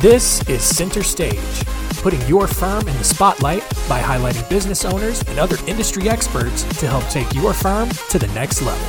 This is Center Stage, putting your firm in the spotlight by highlighting business owners and other industry experts to help take your firm to the next level.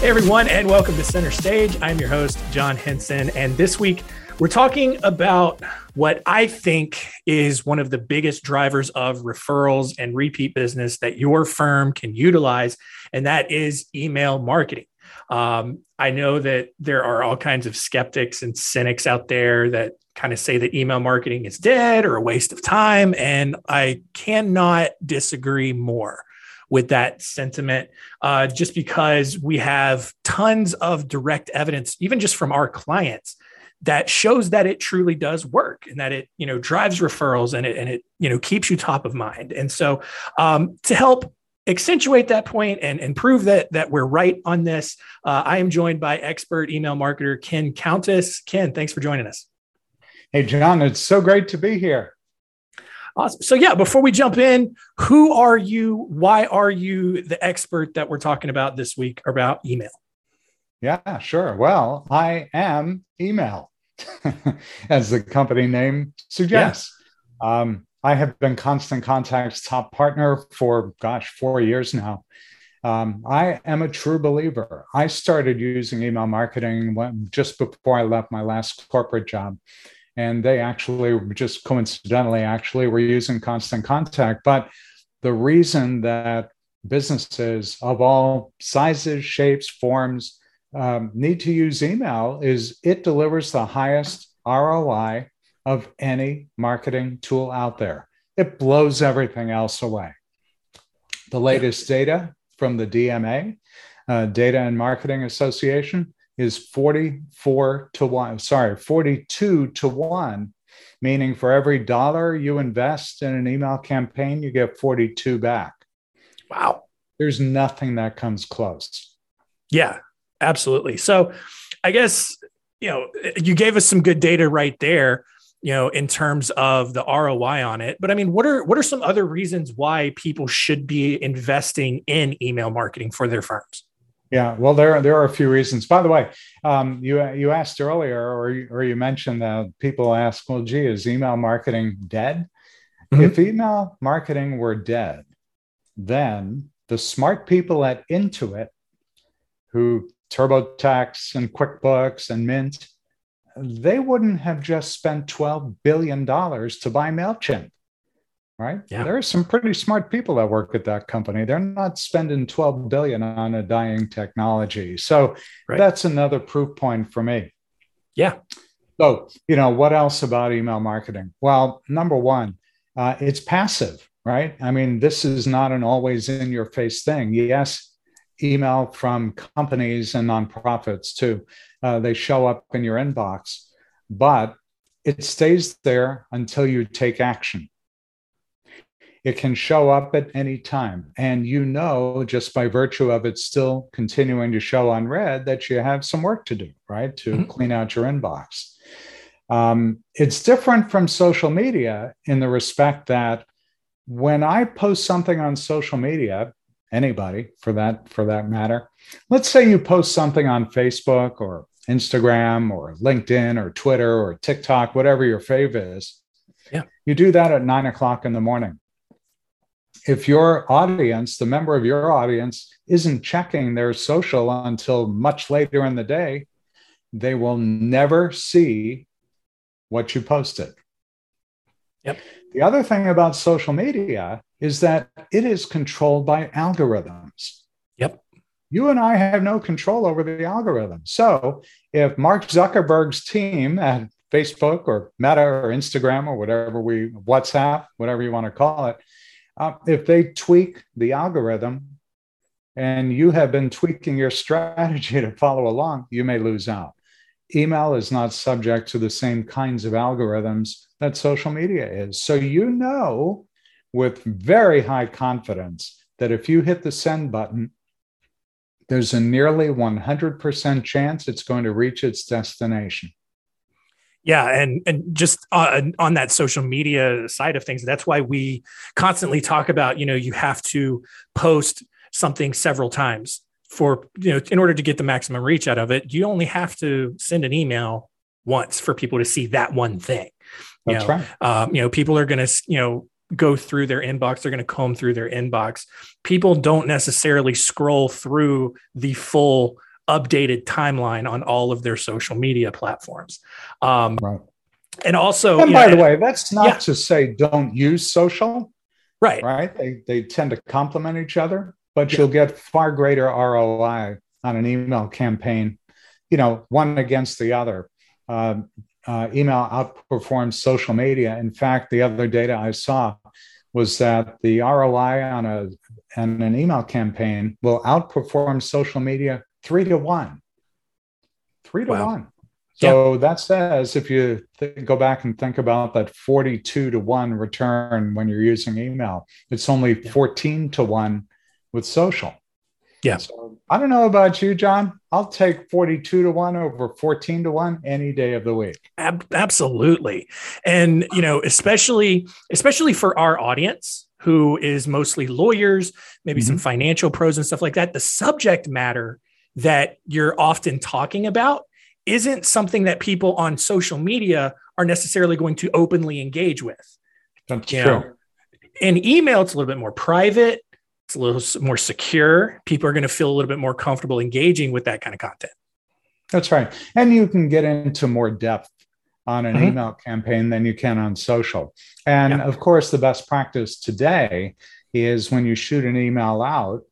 Hey, everyone, and welcome to Center Stage. I'm your host, John Henson. And this week, we're talking about what I think is one of the biggest drivers of referrals and repeat business that your firm can utilize, and that is email marketing. Um, I know that there are all kinds of skeptics and cynics out there that kind of say that email marketing is dead or a waste of time. And I cannot disagree more with that sentiment, uh, just because we have tons of direct evidence, even just from our clients, that shows that it truly does work and that it you know drives referrals and it and it you know keeps you top of mind. And so um, to help accentuate that point and, and prove that that we're right on this, uh, I am joined by expert email marketer Ken Countess. Ken, thanks for joining us. Hey, John, it's so great to be here. Awesome. So, yeah, before we jump in, who are you? Why are you the expert that we're talking about this week about email? Yeah, sure. Well, I am email, as the company name suggests. Yeah. Um, I have been Constant Contact's top partner for, gosh, four years now. Um, I am a true believer. I started using email marketing when, just before I left my last corporate job. And they actually, just coincidentally, actually were using Constant Contact. But the reason that businesses of all sizes, shapes, forms um, need to use email is it delivers the highest ROI of any marketing tool out there. It blows everything else away. The latest data from the DMA, uh, Data and Marketing Association, is 44 to 1, sorry, 42 to 1, meaning for every dollar you invest in an email campaign, you get 42 back. Wow. There's nothing that comes close. Yeah, absolutely. So I guess, you know, you gave us some good data right there you know in terms of the ROI on it. But I mean what are what are some other reasons why people should be investing in email marketing for their firms? Yeah well there there are a few reasons. By the way um, you you asked earlier or you, or you mentioned that people ask well gee is email marketing dead? Mm-hmm. if email marketing were dead then the smart people at Intuit who TurboTax and QuickBooks and Mint they wouldn't have just spent $12 billion to buy MailChimp, right? Yeah. There are some pretty smart people that work at that company. They're not spending 12 billion on a dying technology. So right. that's another proof point for me. Yeah. So, you know, what else about email marketing? Well, number one, uh, it's passive, right? I mean, this is not an always in your face thing. Yes, email from companies and nonprofits too uh, they show up in your inbox, but it stays there until you take action. It can show up at any time. And you know, just by virtue of it still continuing to show unread, that you have some work to do, right? To mm-hmm. clean out your inbox. Um, it's different from social media in the respect that when I post something on social media, anybody for that for that matter, let's say you post something on Facebook or Instagram or LinkedIn or Twitter or TikTok, whatever your fave is. Yeah. You do that at nine o'clock in the morning. If your audience, the member of your audience, isn't checking their social until much later in the day, they will never see what you posted. Yep. The other thing about social media is that it is controlled by algorithms. Yep you and I have no control over the algorithm. So if Mark Zuckerberg's team at Facebook or Meta or Instagram or whatever we, WhatsApp, whatever you want to call it, uh, if they tweak the algorithm and you have been tweaking your strategy to follow along, you may lose out. Email is not subject to the same kinds of algorithms that social media is. So you know with very high confidence that if you hit the send button, there's a nearly 100% chance it's going to reach its destination. Yeah, and and just on, on that social media side of things, that's why we constantly talk about, you know, you have to post something several times for, you know, in order to get the maximum reach out of it. You only have to send an email once for people to see that one thing. You That's know, right. Um, you know, people are going to, you know, go through their inbox. They're going to comb through their inbox. People don't necessarily scroll through the full updated timeline on all of their social media platforms. Um, right. And also, and by know, the way, that's not yeah. to say don't use social. Right. Right. They, they tend to complement each other, but yeah. you'll get far greater ROI on an email campaign, you know, one against the other. Uh, uh, email outperforms social media. In fact, the other data I saw was that the ROI on a on an email campaign will outperform social media three to one. Three to wow. one. So yeah. that says if you th- go back and think about that 42 to 1 return when you're using email, it's only yeah. 14 to 1 with social. Yeah. So I don't know about you, John. I'll take 42 to 1 over 14 to 1 any day of the week. Ab- absolutely. And, you know, especially especially for our audience who is mostly lawyers, maybe mm-hmm. some financial pros and stuff like that, the subject matter that you're often talking about isn't something that people on social media are necessarily going to openly engage with. That's you true. Know, in email, it's a little bit more private it's a little more secure. People are going to feel a little bit more comfortable engaging with that kind of content. That's right. And you can get into more depth on an mm-hmm. email campaign than you can on social. And yeah. of course, the best practice today is when you shoot an email out,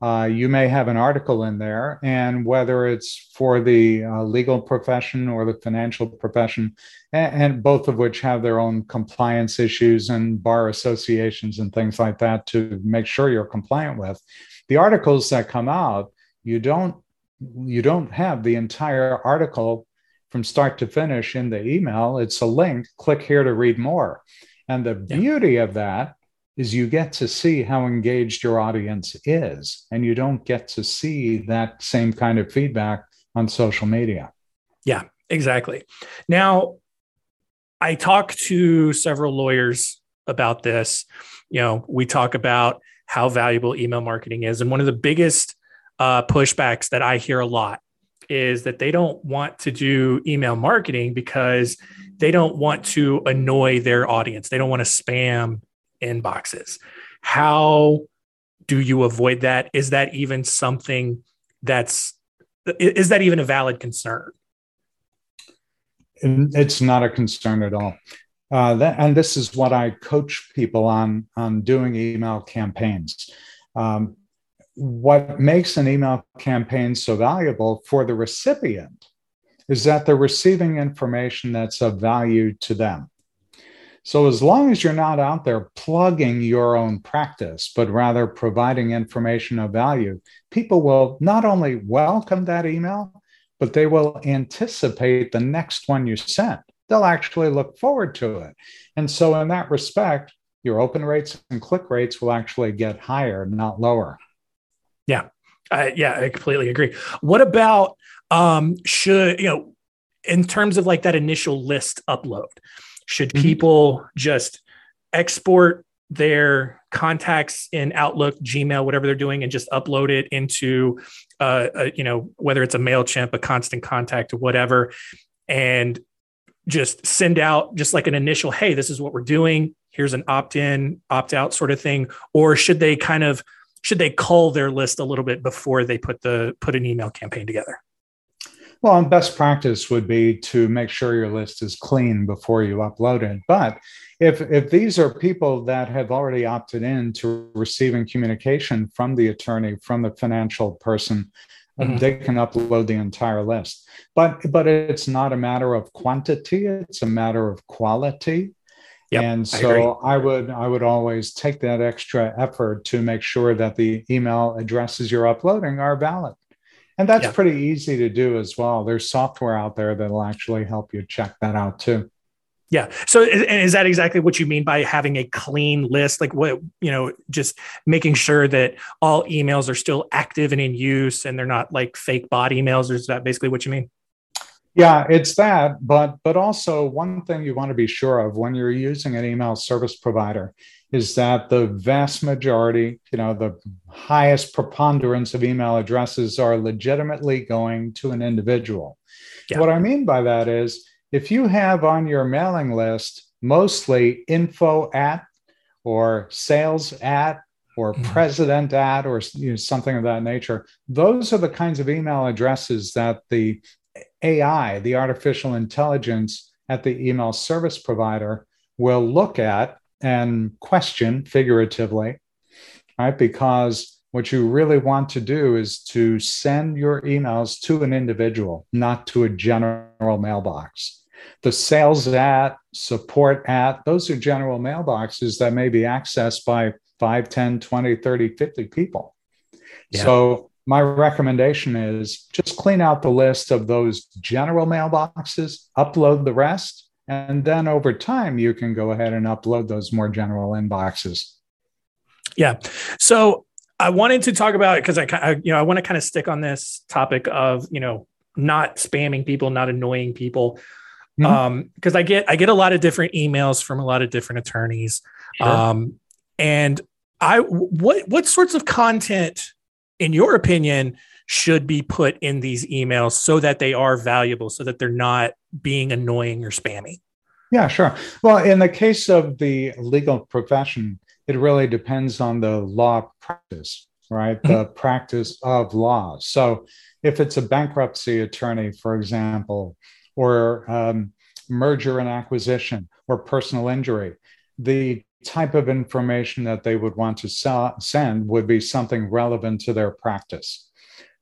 uh, you may have an article in there, and whether it's for the uh, legal profession or the financial profession, and, and, both of which have their own compliance issues and bar associations and things like that to make sure you're compliant with, the articles that come out, you don't you don't have the entire article from start to finish in the email. It's a link. Click here to read more. And the yeah. beauty of that is you get to see how engaged your audience is, and you don't get to see that same kind of feedback on social media. Yeah, exactly. Now, I talk to several lawyers about this. You know, we talk about how valuable email marketing is. And one of the biggest uh, pushbacks that I hear a lot is that they don't want to do email marketing because they don't want to annoy their audience. They don't want to spam inboxes. How do you avoid that? Is that even something that's is that even a valid concern? It's not a concern at all. Uh, that, and this is what I coach people on on doing email campaigns. Um, what makes an email campaign so valuable for the recipient is that they're receiving information that's of value to them. So, as long as you're not out there plugging your own practice, but rather providing information of value, people will not only welcome that email, but they will anticipate the next one you sent. They'll actually look forward to it. And so, in that respect, your open rates and click rates will actually get higher, not lower. Yeah. Uh, yeah, I completely agree. What about um, should, you know, in terms of like that initial list upload? Should mm-hmm. people just export their contacts in Outlook, Gmail, whatever they're doing, and just upload it into, uh, a, you know, whether it's a Mailchimp, a Constant Contact, or whatever, and just send out just like an initial, hey, this is what we're doing. Here's an opt-in, opt-out sort of thing, or should they kind of should they cull their list a little bit before they put the put an email campaign together? Well, and best practice would be to make sure your list is clean before you upload it. But if, if these are people that have already opted in to receiving communication from the attorney, from the financial person, mm-hmm. they can upload the entire list. But but it's not a matter of quantity; it's a matter of quality. Yep, and so I, I, would I would always take that extra effort to make sure that the email addresses you're uploading are valid. And that's yeah. pretty easy to do as well. There's software out there that'll actually help you check that out too. Yeah. So is that exactly what you mean by having a clean list? Like what, you know, just making sure that all emails are still active and in use and they're not like fake bot emails? Is that basically what you mean? Yeah, it's that, but but also one thing you want to be sure of when you're using an email service provider is that the vast majority, you know, the highest preponderance of email addresses are legitimately going to an individual. Yeah. What I mean by that is if you have on your mailing list mostly info at or sales at or mm-hmm. president at or you know, something of that nature, those are the kinds of email addresses that the AI, the artificial intelligence at the email service provider, will look at and question figuratively, right? Because what you really want to do is to send your emails to an individual, not to a general mailbox. The sales at, support at, those are general mailboxes that may be accessed by 5, 10, 20, 30, 50 people. Yeah. So my recommendation is just clean out the list of those general mailboxes, upload the rest, and then over time you can go ahead and upload those more general inboxes. Yeah. So I wanted to talk about it because I, I, you know, I want to kind of stick on this topic of, you know, not spamming people, not annoying people. Mm-hmm. Um, because I get I get a lot of different emails from a lot of different attorneys. Sure. Um, and I what what sorts of content, in your opinion, should be put in these emails so that they are valuable, so that they're not being annoying or spammy? Yeah, sure. Well, in the case of the legal profession, it really depends on the law practice, right? Mm-hmm. The practice of law. So if it's a bankruptcy attorney, for example, or um, merger and acquisition or personal injury, the type of information that they would want to sell, send would be something relevant to their practice.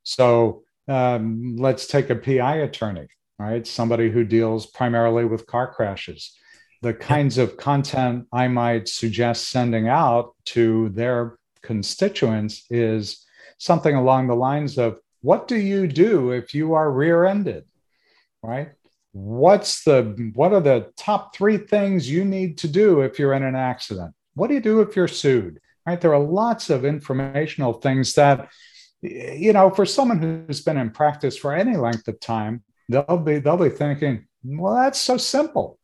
So um, let's take a PI attorney, right? Somebody who deals primarily with car crashes. The kinds of content I might suggest sending out to their constituents is something along the lines of what do you do if you are rear-ended? Right? What's the what are the top 3 things you need to do if you're in an accident? What do you do if you're sued? Right? There are lots of informational things that you know for someone who's been in practice for any length of time they'll be they'll be thinking well that's so simple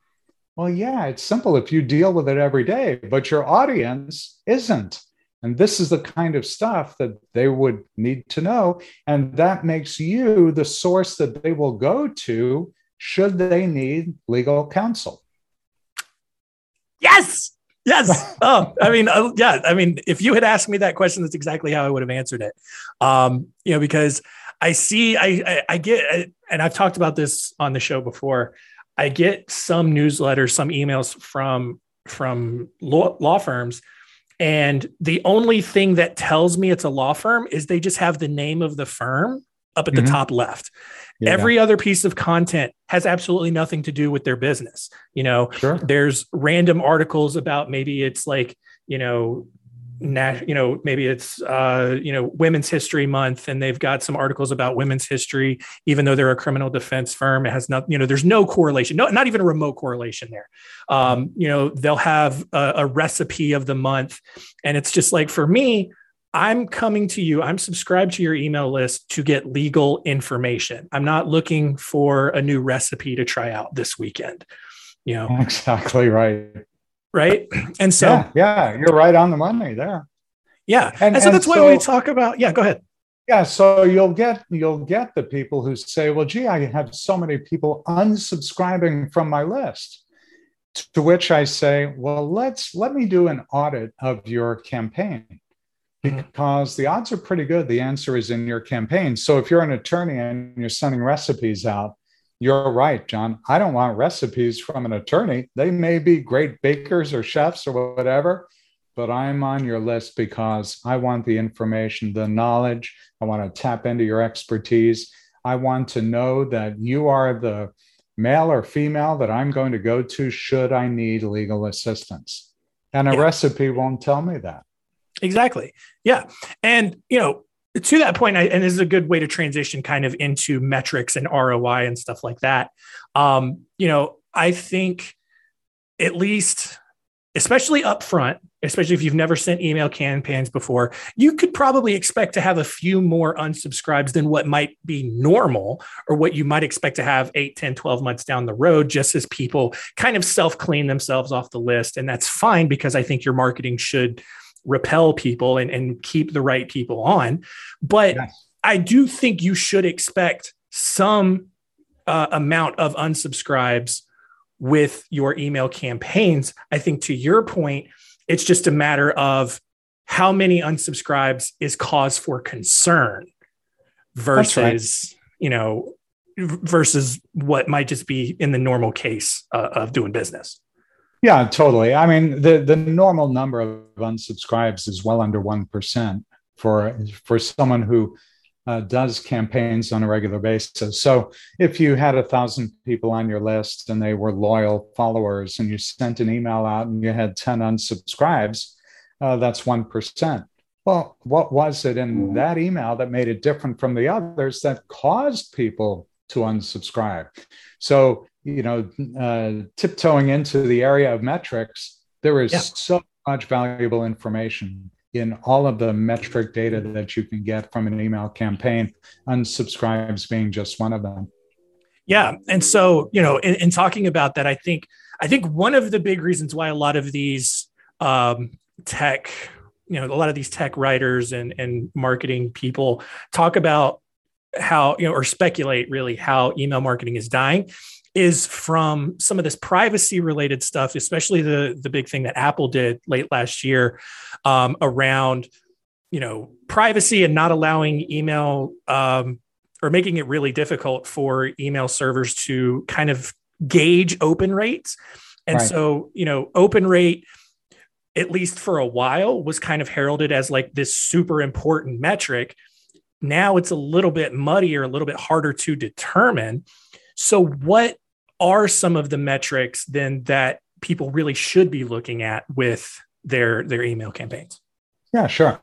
well, yeah, it's simple if you deal with it every day, but your audience isn't. And this is the kind of stuff that they would need to know. And that makes you the source that they will go to should they need legal counsel. Yes. Yes. Oh, I mean, uh, yeah. I mean, if you had asked me that question, that's exactly how I would have answered it. Um, you know, because I see, I, I, I get, and I've talked about this on the show before. I get some newsletters, some emails from from law, law firms and the only thing that tells me it's a law firm is they just have the name of the firm up at mm-hmm. the top left. Yeah. Every other piece of content has absolutely nothing to do with their business. You know, sure. there's random articles about maybe it's like, you know, you know maybe it's uh, you know women's history month and they've got some articles about women's history even though they're a criminal defense firm it has not you know there's no correlation no not even a remote correlation there um, you know they'll have a, a recipe of the month and it's just like for me I'm coming to you, I'm subscribed to your email list to get legal information. I'm not looking for a new recipe to try out this weekend. You know, exactly right right? And so, yeah, yeah, you're right on the money there. Yeah, and, and so and that's so, why we talk about. Yeah, go ahead. Yeah, so you'll get you'll get the people who say, "Well, gee, I have so many people unsubscribing from my list." To which I say, "Well, let's let me do an audit of your campaign." Mm-hmm. Because the odds are pretty good. The answer is in your campaign. So if you're an attorney and you're sending recipes out, you're right, John. I don't want recipes from an attorney. They may be great bakers or chefs or whatever, but I'm on your list because I want the information, the knowledge. I want to tap into your expertise. I want to know that you are the male or female that I'm going to go to should I need legal assistance. And a yeah. recipe won't tell me that. Exactly. Yeah. And, you know, to that point, and this is a good way to transition kind of into metrics and ROI and stuff like that. Um, you know, I think at least, especially up front, especially if you've never sent email campaigns before, you could probably expect to have a few more unsubscribes than what might be normal or what you might expect to have 8, 10, 12 months down the road, just as people kind of self clean themselves off the list. And that's fine because I think your marketing should repel people and, and keep the right people on. But yes. I do think you should expect some uh, amount of unsubscribes with your email campaigns. I think to your point, it's just a matter of how many unsubscribes is cause for concern versus, right. you know, versus what might just be in the normal case uh, of doing business. Yeah, totally. I mean, the the normal number of unsubscribes is well under one percent for for someone who uh, does campaigns on a regular basis. So if you had a thousand people on your list and they were loyal followers, and you sent an email out and you had ten unsubscribes, uh, that's one percent. Well, what was it in that email that made it different from the others that caused people to unsubscribe? So you know, uh, tiptoeing into the area of metrics, there is yeah. so much valuable information in all of the metric data that you can get from an email campaign, unsubscribes being just one of them. Yeah. And so, you know, in, in talking about that, I think I think one of the big reasons why a lot of these um, tech, you know, a lot of these tech writers and, and marketing people talk about how, you know, or speculate really how email marketing is dying is from some of this privacy related stuff, especially the the big thing that Apple did late last year um, around you know privacy and not allowing email um, or making it really difficult for email servers to kind of gauge open rates. And right. so, you know, open rate, at least for a while, was kind of heralded as like this super important metric. Now it's a little bit muddier, a little bit harder to determine. So, what are some of the metrics then that people really should be looking at with their their email campaigns? Yeah, sure.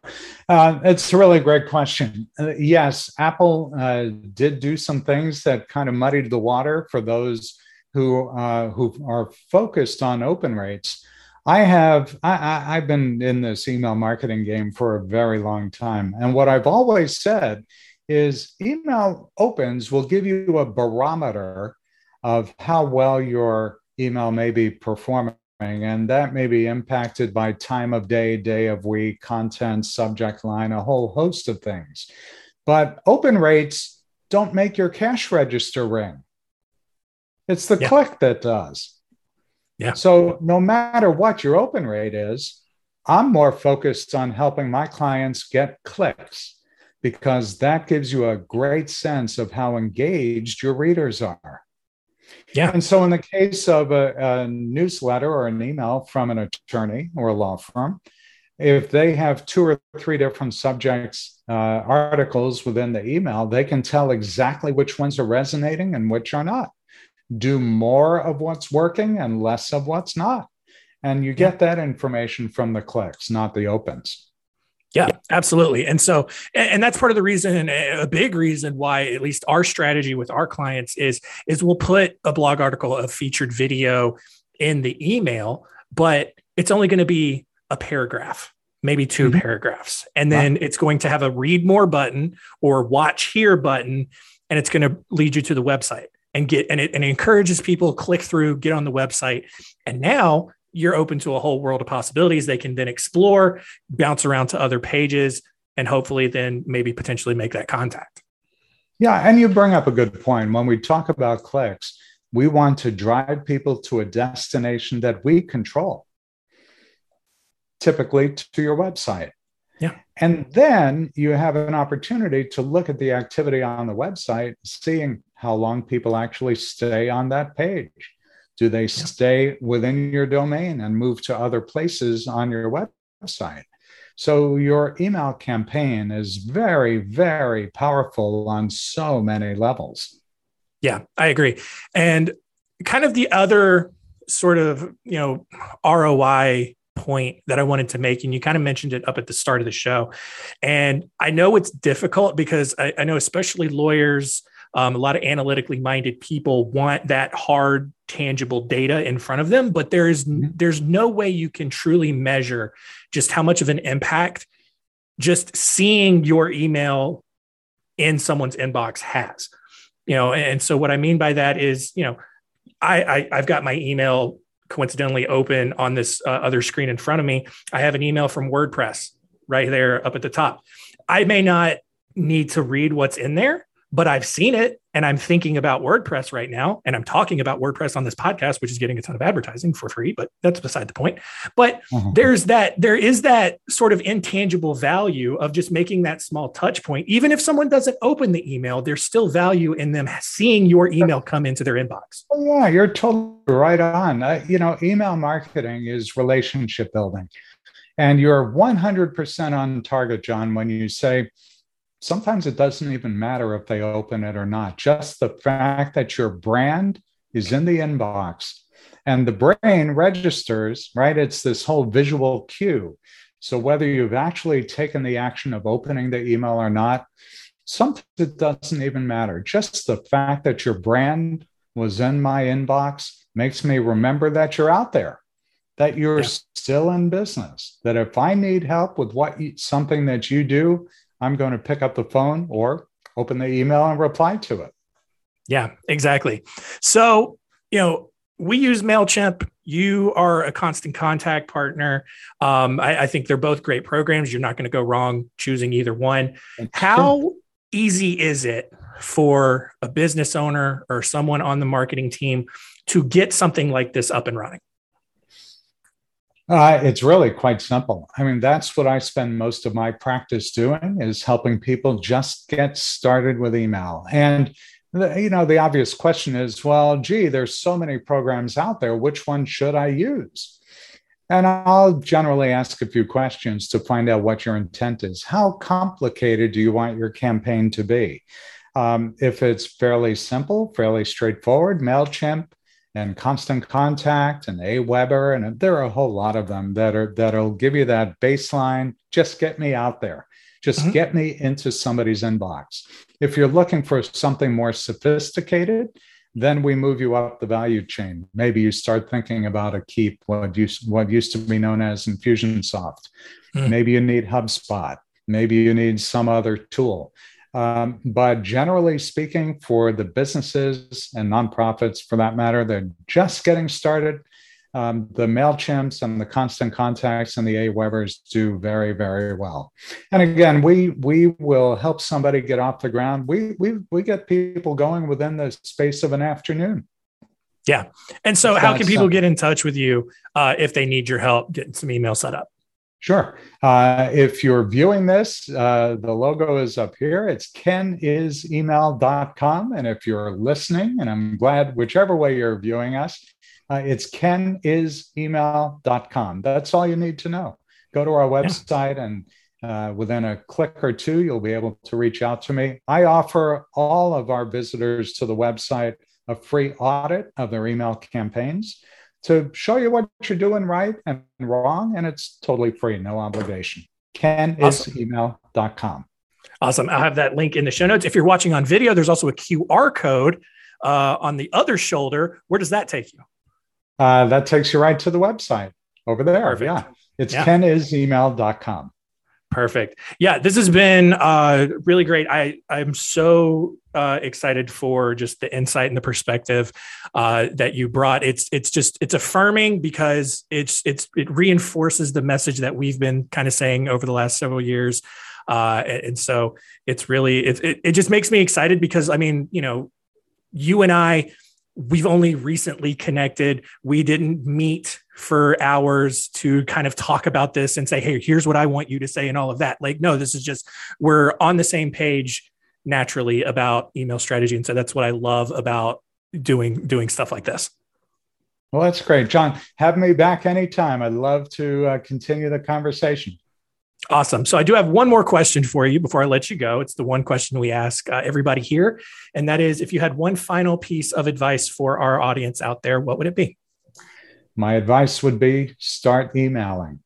Uh, it's a really great question. Uh, yes, Apple uh, did do some things that kind of muddied the water for those who uh, who are focused on open rates. I have I, have been in this email marketing game for a very long time, and what I've always said is email opens will give you a barometer of how well your email may be performing. And that may be impacted by time of day, day of week, content, subject line, a whole host of things. But open rates don't make your cash register ring. It's the yeah. click that does. Yeah. So no matter what your open rate is, I'm more focused on helping my clients get clicks because that gives you a great sense of how engaged your readers are. Yeah. And so, in the case of a, a, newsletter or an email from an attorney or a law firm, if they have two or three different subjects, uh, articles within the email, they can tell exactly which ones are resonating and which are not. Do more of what's working and less of what's not. And you get that information from the clicks, not the opens. Yeah, absolutely. And so, and that's part of the reason, a big reason why at least our strategy with our clients is, is we'll put a blog article, a featured video in the email, but it's only going to be a paragraph, maybe 2 mm-hmm. paragraphs. And then wow. it's going to have a read more button or watch here button, and it's going to lead you to the website and get, and it, and it encourages people click through, get on the website. And now you're open to a whole world of possibilities they can then explore, bounce around to other pages, and hopefully then maybe potentially make that contact. Yeah, and you bring up a good point. When we talk about clicks, we want to drive people to a destination that we control, typically to your website. Yeah. And then you have an opportunity to look at the activity on the website, seeing how long people actually stay on that page. Do they stay within your domain and move to other places on your website? So your email campaign is very, very powerful on so many levels. Yeah, I agree. And kind of the other sort of, you know, ROI point that I wanted to make, and you kind of mentioned it up at the start of the show. And I know it's difficult because I, I know, especially lawyers, um, a lot of analytically minded people want that hard, tangible data in front of them, but there is, there's no way you can truly measure just how much of an impact just seeing your email in someone's inbox has. You know, and so what I mean by that is, you know, I, I have got my email coincidentally open on this uh, other screen in front of me. I have an email from WordPress right there up at the top. I may not need to read what's in there, but I've seen it and I'm thinking about WordPress right now. And I'm talking about WordPress on this podcast, which is getting a ton of advertising for free, but that's beside the point. But mm-hmm. there's that, there is that sort of intangible value of just making that small touch point. Even if someone doesn't open the email, there's still value in them seeing your email come into their inbox. Oh, yeah, you're totally right on. Uh, you know, email marketing is relationship building. And you're 100% on target, John, when you say, sometimes it doesn't even matter if they open it or not. Just the fact that your brand is in the inbox and the brain registers, right? It's this whole visual cue. So whether you've actually taken the action of opening the email or not, sometimes it doesn't even matter. Just the fact that your brand was in my inbox makes me remember that you're out there, that you're yeah. still in business, that if I need help with what you, something that you do, I'm going to pick up the phone or open the email and reply to it. Yeah, exactly. So, you know, we use MailChimp. You are a constant contact partner. Um, I, I, think they're both great programs. You're not going to go wrong choosing either one. How easy is it for a business owner or someone on the marketing team to get something like this up and running? Uh, it's really quite simple. I mean, that's what I spend most of my practice doing is helping people just get started with email. And the, you know, the obvious question is, well, gee, there's so many programs out there. Which one should I use? And I'll generally ask a few questions to find out what your intent is. How complicated do you want your campaign to be? Um, if it's fairly simple, fairly straightforward, MailChimp and Constant Contact and Aweber, and there are a whole lot of them that are that'll give you that baseline. Just get me out there. Just mm-hmm. get me into somebody's inbox. If you're looking for something more sophisticated, then we move you up the value chain. Maybe you start thinking about a Keap, what used, what used to be known as Infusionsoft. Mm. Maybe you need HubSpot. Maybe you need some other tool. Um, but generally speaking, for the businesses and nonprofits, for that matter, they're just getting started. Um, the MailChimps and the Constant Contacts and the Awebers do very, very well. And again, we we will help somebody get off the ground. We we we get people going within the space of an afternoon. Yeah. And so, how can people get in touch with you uh, if they need your help getting some email set up? Sure. Uh, if you're viewing this, uh, the logo is up here. It's kenisemail.com. And if you're listening, and I'm glad whichever way you're viewing us, uh, it's kenisemail.com. That's all you need to know. Go to our website, yeah. and uh, within a click or two, you'll be able to reach out to me. I offer all of our visitors to the website a free audit of their email campaigns to show you what you're doing right and wrong. And it's totally free, no obligation. Ken is kenisemail.com. Awesome. I'll have that link in the show notes. If you're watching on video, there's also a QR code uh, on the other shoulder. Where does that take you? Uh, that takes you right to the website over there. Perfect. Yeah. It's yeah. kenisemail.com. Perfect. Yeah, this has been uh, really great. I I'm so uh, excited for just the insight and the perspective uh, that you brought. It's it's just it's affirming because it's it's it reinforces the message that we've been kind of saying over the last several years, uh, and, so it's really it, it it just makes me excited because I mean you know you and I we've only recently connected. We didn't meet for hours to kind of talk about this and say, hey, here's what I want you to say and all of that. Like, no, this is just, we're on the same page naturally about email strategy. And so that's what I love about doing doing stuff like this. Well, that's great. John, have me back anytime. I'd love to uh, continue the conversation. Awesome. So I do have one more question for you before I let you go. It's the one question we ask uh, everybody here. And that is if you had one final piece of advice for our audience out there, what would it be? My advice would be start emailing.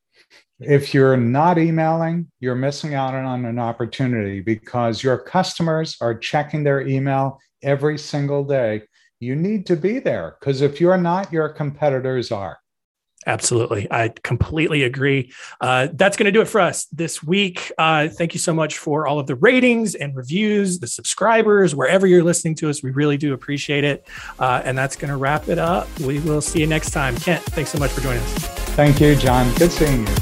If you're not emailing, you're missing out on an opportunity because your customers are checking their email every single day. You need to be there because if you're not, your competitors are. Absolutely. I completely agree. Uh, that's going to do it for us this week. Uh, thank you so much for all of the ratings and reviews, the subscribers, wherever you're listening to us. We really do appreciate it. Uh, and that's going to wrap it up. We will see you next time. Kent, thanks so much for joining us. Thank you, John. Good seeing you.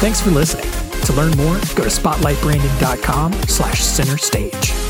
Thanks for listening. To learn more, go to spotlightbranding.com slash center stage.